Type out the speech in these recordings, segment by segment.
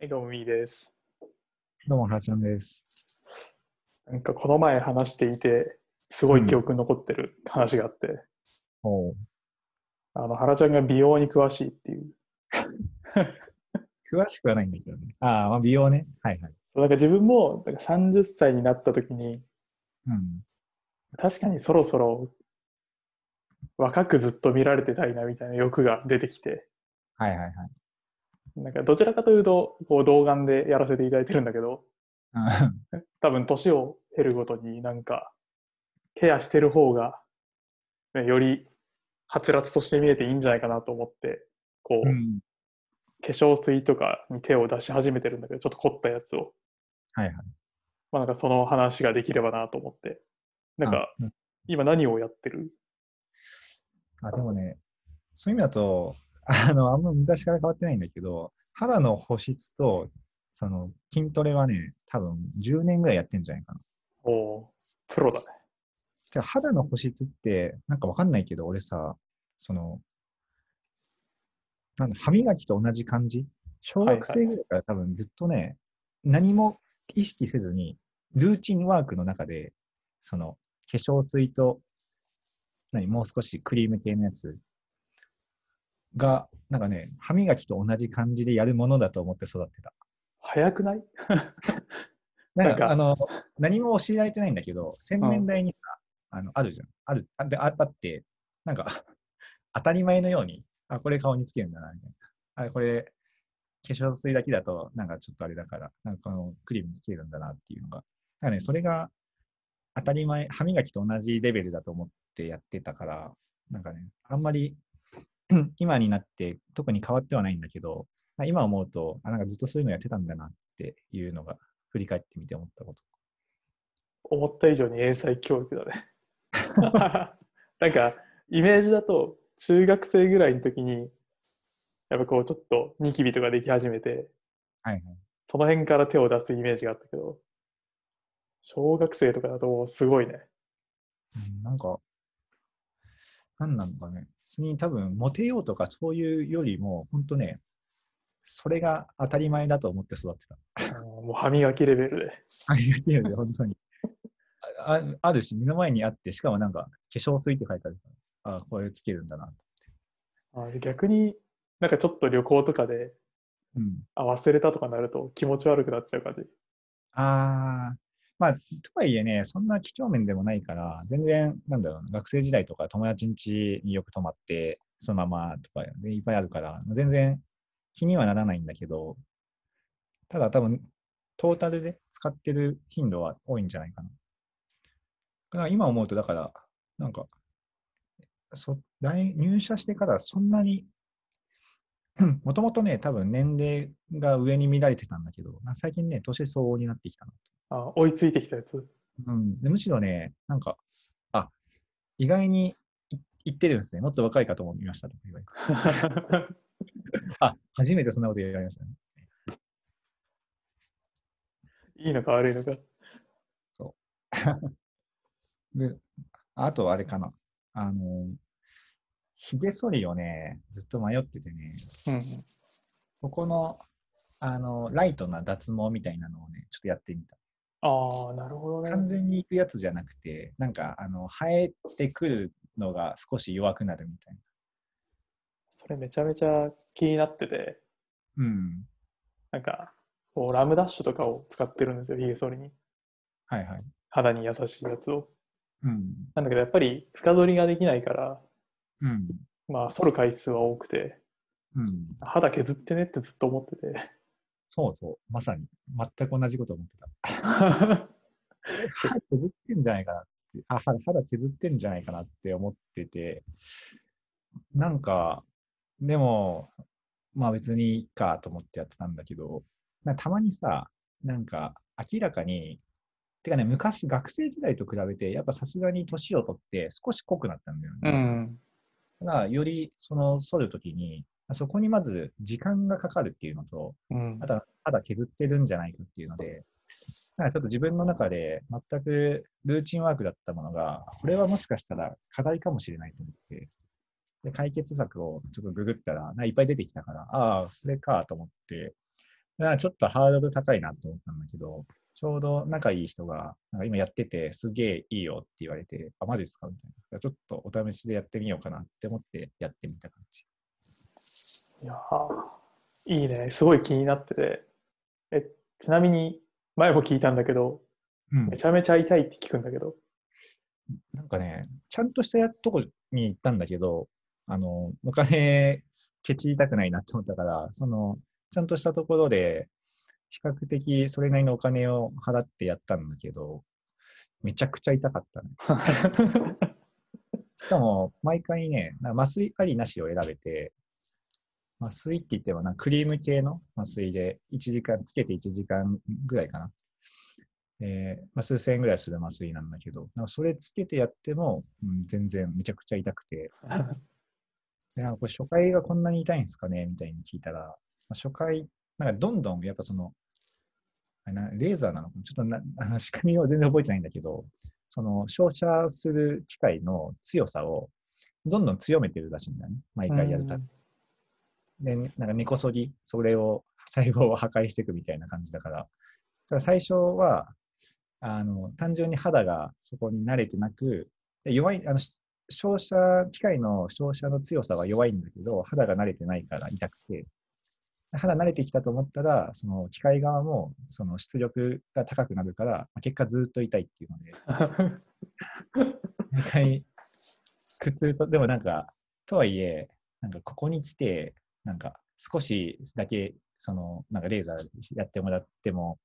はい、どうもみーです。どうも、はらちゃんです。なんかこの前話していて、すごい記憶に残ってる話があって、おうあの、原ちゃんが美容に詳しいっていう。詳しくはないんだけどね。ああ、まあ、美容ね。はいはい。なんか自分もなんか30歳になった時に、うん。確かにそろそろ若くずっと見られてたいなみたいな欲が出てきて、はいはいはい。なんかどちらかというと、こう童顔でやらせていただいてるんだけど、うん。多分年を経るごとになんかケアしてる方が、ねよりはつらつとして見えていいんじゃないかなと思ってこう、うん。化粧水とかに手を出し始めてるんだけどちょっと凝ったやつを、はいはい。まあ、なんかその話ができればなと思って。なんか今何をやってる？あ、でもね、そういう意味だと、あの、あんま昔から変わってないんだけど、肌の保湿と、その、筋トレはね、多分10年ぐらいやってんじゃないかな。おープロだねてか肌の保湿って、なんかわかんないけど、俺さ、その、なんだ、歯磨きと同じ感じ？小学生ぐらいから多分ずっとね、何も意識せずに、ルーチンワークの中で、その、化粧水と、何、もう少しクリーム系のやつが、なんかね、歯磨きと同じ感じでやるものだと思って育ってた。早くない？なんかあの、何も教えられてないんだけど、洗面台にさ、あの、あるじゃん。ある、あでああって、なんか、当たり前のように、あ、これ顔につけるんだな、みたいな。あ、これ、化粧水だけだと、なんかちょっとあれだから、なんかこのクリームつけるんだなっていうのが。だからね、それが当たり前、歯磨きと同じレベルだと思ってやってたから、なんかね、あんまり 今になって特に変わってはないんだけど、まあ今思うと、あ、なんかずっとそういうのやってたんだなっていうのが振り返ってみて思ったこと。思った以上に英才教育だね なんかイメージだと中学生ぐらいの時にやっぱこうちょっとニキビとかでき始めてはいはい。その辺から手を出すイメージがあったけど小学生とかだとすごいねうんなんか、なんなのかね。別に多分、モテようとかそういうよりも、本当ね、それが当たり前だと思って育ってた。もう歯磨きレベルでありがてえよね、本当に。あああるし、目の前にあって、しかもなんか、化粧水って書いてあるから、あこれつけるんだなと。あで逆になんかちょっと旅行とかでうん。あ忘れたとかなると気持ち悪くなっちゃう感じあー、まあ、とはいえね、そんな几帳面でもないから、全然、なんだろう、学生時代とか友達ん家によく泊まって、そのままとか、ね、いっぱいあるから、全然気にはならないんだけど、ただ多分、トータルで使ってる頻度は多いんじゃないかな。だから今思うと、だから、なんか、そ大入社してからそんなに、もともとね、多分年齢が上に乱れてたんだけど、最近ね、年相応になってきたなとあ追いついてきたやつうん、でむしろね、なんか、あ、意外にい言ってるんですね。もっと若いかと思いましたとか言われて。あ、初めてそんなこと言われましたね。いいのか悪いのか で、あとあれかな。あの、髭剃りをね、ずっと迷っててね、うんうんここの、あの、ライトな脱毛みたいなのをね、ちょっとやってみた。ああなるほどね完全にいくやつじゃなくて、なんか、あの、生えてくるのが少し弱くなるみたいな。それめちゃめちゃ気になってて、うん。なんか、こうラムダッシュとかを使ってるんですよ、ヒゲ剃りに。はいはい。肌に優しいやつを。うん。なんだけど、やっぱり深剃りができないから、うん。まあ、剃る回数は多くて、うん。肌削ってねってずっと思ってて。そうそう。まさに。全く同じこと思ってた。肌削ってんじゃないかなって。あ、肌肌削ってんじゃないかなって思ってて。なんか、でも、まあ別にいいかと思ってやってたんだけど、たまにさ、なんか明らかに、てかね、昔学生時代と比べて、やっぱさすがに年を取って少し濃くなったんだよね。うん。だからよりその剃るときに、そこにまず時間がかかるっていうのと、うんあ。とは肌削ってるんじゃないかっていうので、かちょっと自分の中で全くルーチンワークだったものが、これはもしかしたら課題かもしれないと思って、で解決策をちょっとググったら、ないっぱい出てきたから、ああ、これかと思って、だからちょっとハードル高いなと思ったんだけど、ちょうど仲いい人が、なんか今やってて、すげえいいよって言われて、あ、マジですか？みたいな。ちょっとお試しでやってみようかなって思ってやってみた感じ。いやーいいね。すごい気になってて。え、ちなみに、前も聞いたんだけど、うんめちゃめちゃ痛いって聞くんだけど。なんかね、ちゃんとしたやとこに行ったんだけど、あの、お金、ケチりたくないなと思ったから、その、ちゃんとしたところで、比較的それなりのお金を払ってやったんだけど、めちゃくちゃ痛かったね。しかも、毎回ね、麻酔ありなしを選べて、麻酔って言ってもな、クリーム系の麻酔で、1時間、つけて1時間ぐらいかな。えーまあ、数千円ぐらいする麻酔なんだけど、なんかそれつけてやっても、うん、全然めちゃくちゃ痛くて、でなんかこれ初回がこんなに痛いんですかね？みたいに聞いたら、まあ、初回、なんかどんどんやっぱその、なレーザーなのかな？ちょっとな あの仕組みを全然覚えてないんだけど、その照射する機械の強さをどんどん強めてるらしいんだよね。毎回やるたび。で、なんか根こそぎ、それを、細胞を破壊していくみたいな感じだから、ただ最初は、あの、単純に肌がそこに慣れてなく、で弱い、あの、し照射、機械の照射の強さは弱いんだけど、肌が慣れてないから痛くて、肌慣れてきたと思ったら、その機械側もその出力が高くなるから、まあ結果ずっと痛いっていうので、毎回苦痛と、でもなんか、とはいえ、なんかここに来て、なんか少しだけ、その、なんかレーザーやってもらっても、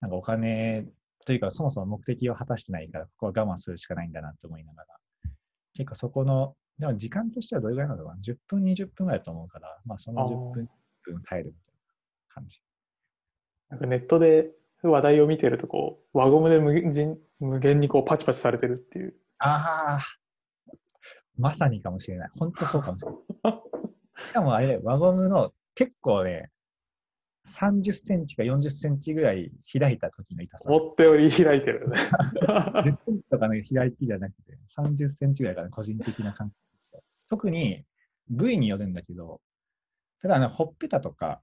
なんかお金というか、そもそも目的を果たしてないから、ここは我慢するしかないんだなって思いながら、結構そこの、でも時間としてはどれぐらいなのかな ?10 分、20分ぐらいだと思うから、まあその10分、10分耐えるみたいな感じ。なんかネットで話題を見てるとこう輪ゴムで無限無限にこうパチパチされてるっていうああ、まさにかもしれない。本当そうかもしれない。しかもあれ、輪ゴムの結構ね、30センチか40センチぐらい開いた時の痛さ。思ったより開いてるよね。10センチとかの開きじゃなくて、30センチぐらいかな、個人的な感覚。特に部位によるんだけど、ただあの、ほっぺたとか、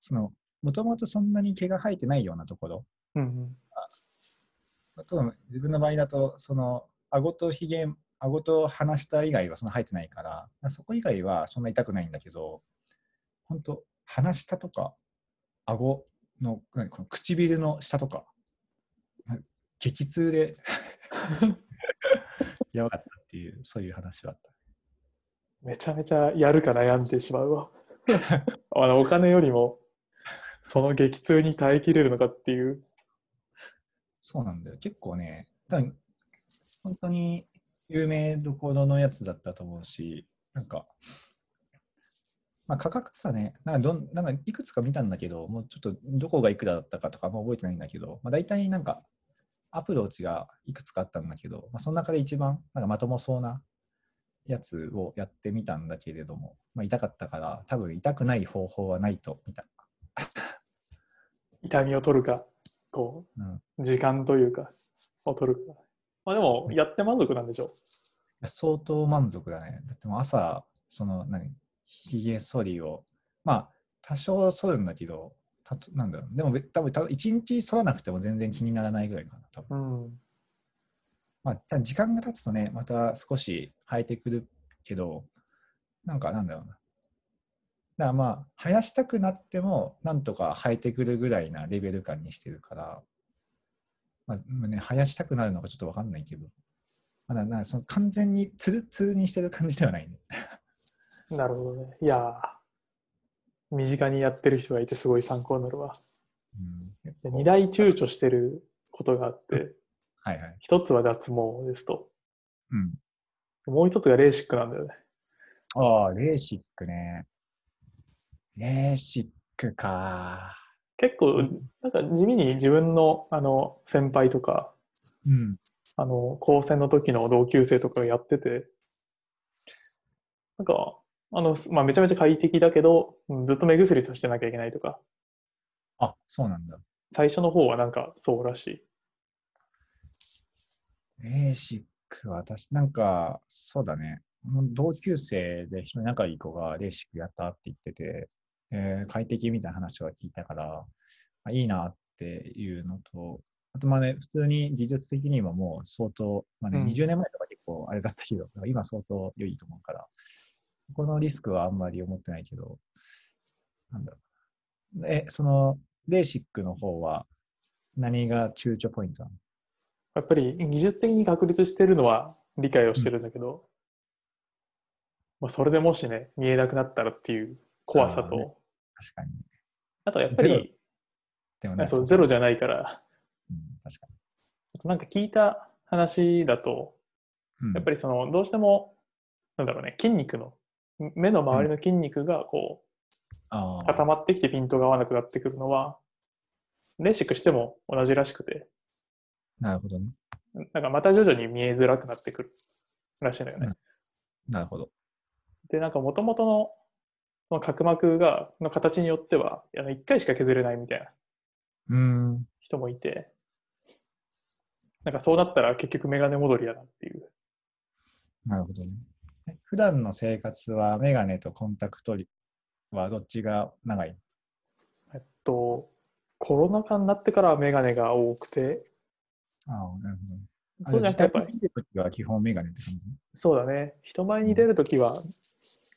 その、もともとそんなに毛が生えてないようなところ、うんうん。あと自分の場合だと、その、顎とひげ、顎と鼻下以外はそんな生えてないから、そこ以外はそんな痛くないんだけど、本当鼻下とか、顎の、何この唇の下とか、な激痛で、やばかったっていう、そういう話はあった。めちゃめちゃやるか悩んでしまうわ あのお金よりもその激痛に耐えきれるのかっていうそうなんだよ。結構ね、多分本当に有名どころのやつだったと思うし、なんか、まあ、価格差ね、なんかどんなんかいくつか見たんだけど、もうちょっとどこがいくらだったかとかも覚えてないんだけど、まあ、大体なんかアプローチがいくつかあったんだけど、まあ、その中で一番なんかまともそうなやつをやってみたんだけれども、まあ、痛かったから、多分痛くない方法はないと見た。痛みを取るかこうん、う時間というかを取るかまあでもやって満足なんでしょう相当満足だね。だってもう朝、その何、ひげ剃りを、まあ、多少剃るんだけど、たとなんだろう。でもべ多分多分一日剃らなくても全然気にならないぐらいかな。多分うんまあ、時間が経つとね、また少し生えてくるけど、なんかなんだろうな。だからまあ、生やしたくなっても、なんとか生えてくるぐらいなレベル感にしてるから、まあまあね、生やしたくなるのかちょっとわかんないけど、まだなその完全にツルツルにしてる感じではないね。なるほどねいやー身近にやってる人がいてすごい参考になるわうん、大躊躇してることがあってはいはい。一つは脱毛ですとうん。もう一つがレーシックなんだよねああ、レーシックね。レーシックか。結構なんか地味に自分のあの先輩とかうん。あの高専の時の同級生とかがやっててなんかあの、まあ、めちゃめちゃ快適だけどうんずっと目薬さしてなきゃいけないとかあ、そうなんだ。最初の方はなんかそうらしいレーシックは私、なんか、そうだね。同級生で一人仲いい子がレーシックやったって言ってて、えー快適みたいな話は聞いたから、あいいなっていうのと、あとまあね、普通に技術的にはもう相当、まあね、うん。20年前とか結構あれだったけど、今相当良いと思うから、そこのリスクはあんまり思ってないけど、なんだろう。え、その、レーシックの方は何が躊躇ポイントなの？やっぱり技術的に確立してるのは理解をしてるんだけど、まあ、それでもしね、見えなくなったらっていう怖さと、確かに。あとやっぱゼロり、でもね、そうゼロじゃないから、うん、確かなんか聞いた話だと、に。うんやっぱりその、どうしても、なんだろうね、筋肉の、目の周りの筋肉がこあーう固まってきてピントが合わなくなってくるのは、レーシックしても同じらしくて、なるほどね。なんかまた徐々に見えづらくなってくるらしいのよね。なるほど。で、なんか元々のその角膜が、の形によっては、あの1回しか削れないみたいな。人もいて、なんかそうなったら結局メガネ戻りやなっていう。なるほどね。え普段の生活はメガネとコンタクトはどっちが長いえっと、コロナ禍になってからはメガネが多くて、ああ、なるほどね。あそうじゃなくてやっぱり基本メガネって感じ？そうだね。人前に出るときは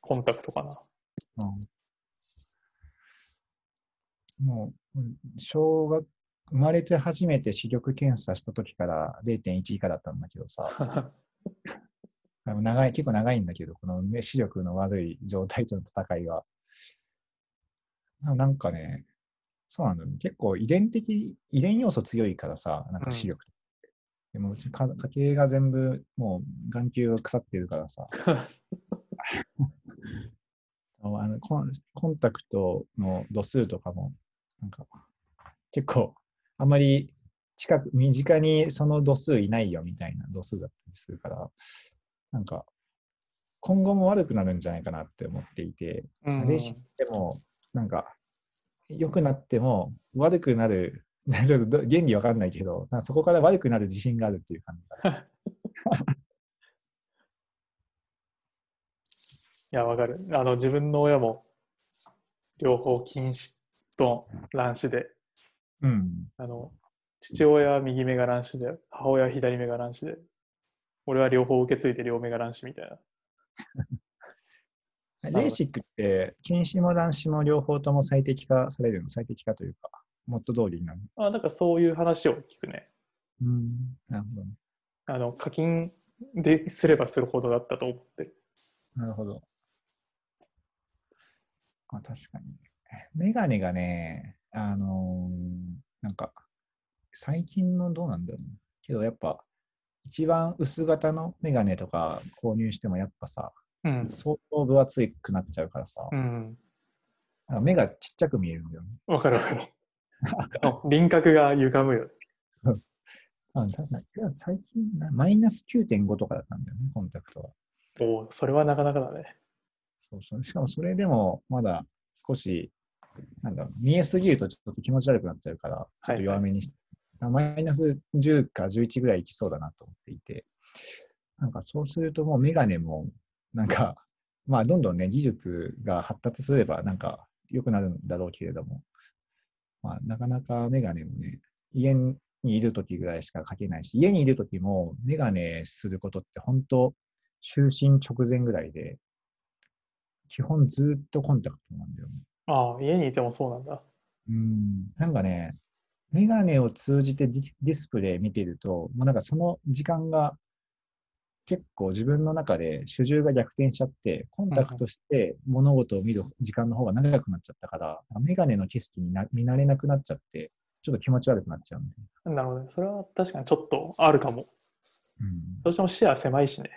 コンタクトかな。うんもう、うん小学、生まれて初めて視力検査したときから0.1以下だったんだけどさ、長い、結構長いんだけど、この目視力の悪い状態との戦いが。ななんかね、そうなんだよね。結構遺伝的、遺伝要素強いからさ、なんか視力って。でもうちか家系が全部もう眼球が腐ってるからさ、あのコンコンタクトの度数とかも、なんか結構あんまり近く、身近にその度数いないよみたいな度数だったりするから、なんか今後も悪くなるんじゃないかなって思っていて、うんレーシックでも、なんか、良くなっても悪くなる、ちょっとど原理わかんないけど、なんかそこから悪くなる自信があるっていう感じが。いや、わかる。あの、自分の親も両方近視と乱視で、うん。あの、父親は右目が乱視で、母親は左目が乱視で、俺は両方受け継いで両目が乱視みたいな。レーシックって、近視も乱視も両方とも最適化されるの？最適化というか、もっと通りになる。あなんかそういう話を聞くね。うん。なるほどね。あの、課金ですればするほどだったと思ってる。なるほど。あ、確かに。メガネがね、あのーなんか、最近のどうなんだろうね。けどやっぱ、一番薄型のメガネとか購入してもやっぱさ、うん。相当分厚くなっちゃうからさ、うん。目がちっちゃく見えるんだよね。わかるわかる。輪郭が歪むよ。あ確かに。最近な、マイナス9.5とかだったんだよね、コンタクトは。おお、それはなかなかだね。そうそう。しかもそれでもまだ少し、なんだろう、見えすぎるとちょっと気持ち悪くなっちゃうから、ちょっと弱めにして、マイナス10か11ぐらいいきそうだなと思っていて、なんかそうするともうメガネも、なんか、まあどんどんね、技術が発達すればなんか良くなるんだろうけれども、まあなかなかメガネもね、家にいるときぐらいしかかけないし、家にいるときもメガネすることって本当、就寝直前ぐらいで、基本ずっとコンタクトなんだよね。ああ、家にいてもそうなんだ。うん。なんかね、メガネを通じてディスプレイ見てると、もうなんかその時間が結構自分の中で主従が逆転しちゃって、コンタクトして物事を見る時間の方が長くなっちゃったから、メガネの景色にな見慣れなくなっちゃって、ちょっと気持ち悪くなっちゃうんで。なるほどね。それは確かにちょっとあるかも。うん。どうしても視野狭いしね。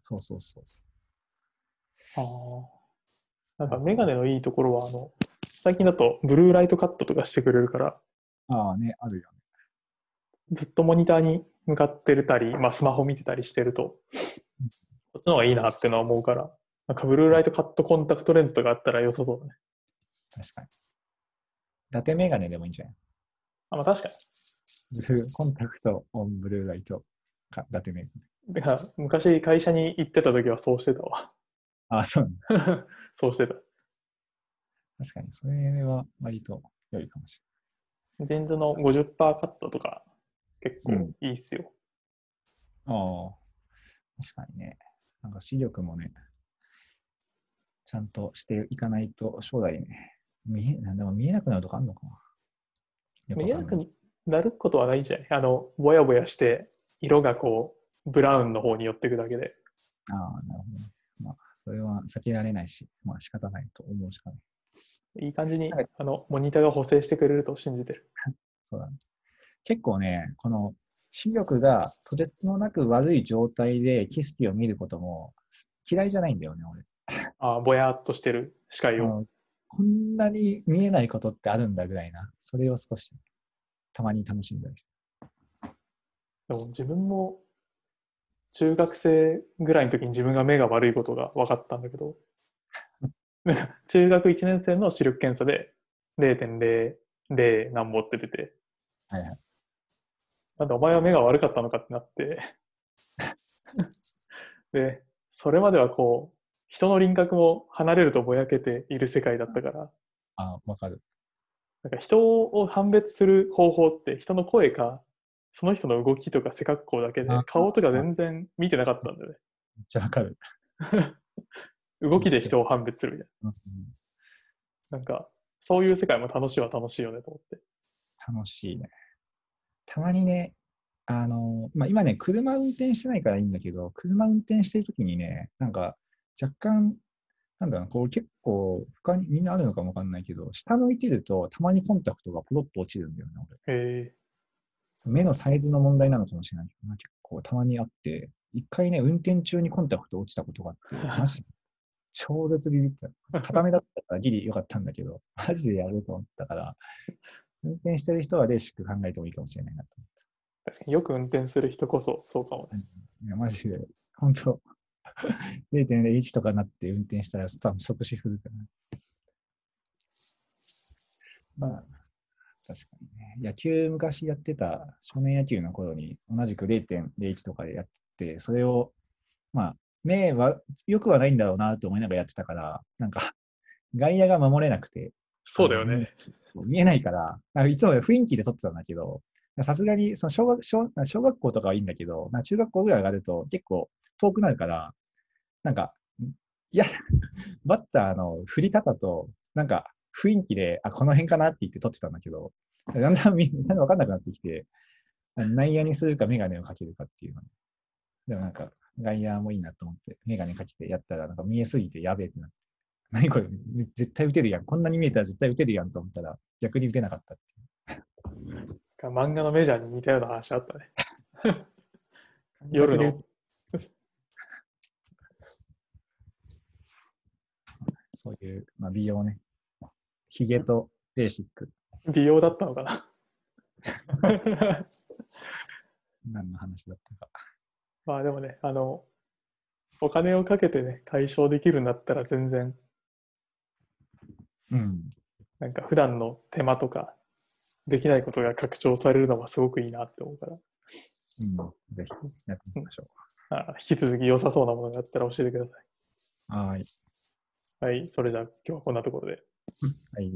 そうそうそうそああ。なんかメガネのいいところは、あの、最近だとブルーライトカットとかしてくれるから、う。ああね、あるよね。ずっとモニターに向かってたり、まあ、スマホ見てたりしてると、こっちの方がいいなってのは思うから、なんかブルーライトカットコンタクトレンズとかあったら良さそうだね。確かに。伊達メガネでもいいんじゃない？あ、まあ確かブルーコンタクト、オンブルーライト、か伊達メガネ。に。だから昔会社に行ってた時はそうしてたわ。ああ、そう。そうしてた。確かに、それは割と良いかもしレンズの50%カットとか結構いいっすよ。れない。ああ、確かにね。なんか視力もね、ちゃんとしていかないと将来ね、見えなんでも見えなくなるとかあるのかな。見えなくなることはないんじゃない？あの、ぼやぼやして、色がこう、ブラウンの方に寄っていくだけで。ああ、なるほどね。まあ、それは避けられないし、まあ仕方ないと思うしかない。いい感じにはい、あの、モニターが補正してくれると信じてる。そうだね。結構ね、この視力がとてつもなく悪い状態で景色を見ることも嫌いじゃないんだよね、俺。あぼやっとしてる視界を。こんなに見えないことってあるんだぐらいな、それを少し、たまに楽しんだりして。でも自分も中学生ぐらいの時に自分が目が悪いことが分かったんだけど、中学1年生の視力検査で0.00何ぼって出て、はいはい。なんでお前は目が悪かったのかってなって、で、それまではこう、人の輪郭も離れるとぼやけている世界だったから、あ、わかる。なんか人を判別する方法って人の声か、その人の動きとか背格好だけであ、顔とか全然見てなかったんだよね。めっちゃわかる。動きで人を判別するみたいうんな。なんか、そういう世界も楽しいは楽しいよねと思って。楽しいね。たまにね、あの、まあ、今ね、車運転してないからいいんだけど、車運転してるときにね、なんか若干、なんだろうな、こう結構、他にみんなあるのかもわかんないけど、下向いてると、たまにコンタクトがポロッと落ちるんだよね、え俺。目のサイズの問題なのかもしれないけど、結構たまにあって、一回ね、運転中にコンタクト落ちたことがあって、マジ、超絶ビビった。固めだったからギリ良かったんだけど、マジでやると思ったから、運転してる人はレーシック考えてもいいかもしれないなと思って。ー、確かによく運転する人こそそうかもね。いや、マジで、本当 0.01とかなって運転したら多分即死するから。まあ、確かにね。野球昔やってた少年野球の頃に同じく0.01とかでやってて、それを、まあ、目は良くはないんだろうなと思いながらやってたから、なんか、外野が守れなくて、そうだよね。見えないから、かいつも雰囲気で撮ってたんだけど、さすがにその小学小小学校とかはいいんだけど、中学校ぐらい上がると結構遠くなるから、なんか、いや、バッターの振り方と、なんか雰囲気で、あ、この辺かなって言って撮ってたんだけど、だんだんみんな分かんなくなってきて、内野にするかメガネをかけるかっていうの。でもなんか、外野もいいなと思って、メガネかけてやったら、なんか見えすぎてやべえってなって。何これ、絶対打てるやん。こんなに見えたら絶対打てるやんと思ったら、逆に打てなかったっていう。漫画のメジャーに似たような話あったね。夜の。そういう、まあ、美容ね。ヒゲとベーシック。美容だったのかな？何の話だったか。まあでもね、あの、お金をかけてね、解消できるんだったら全然、うん。なんか普段の手間とか、できないことが拡張されるのはすごくいいなって思うから、うん。ぜひやってみましょあ引き続き良さそうなものがあったら教えてください。う。はーい。はい、それじゃあ今日はこんなところで。はい。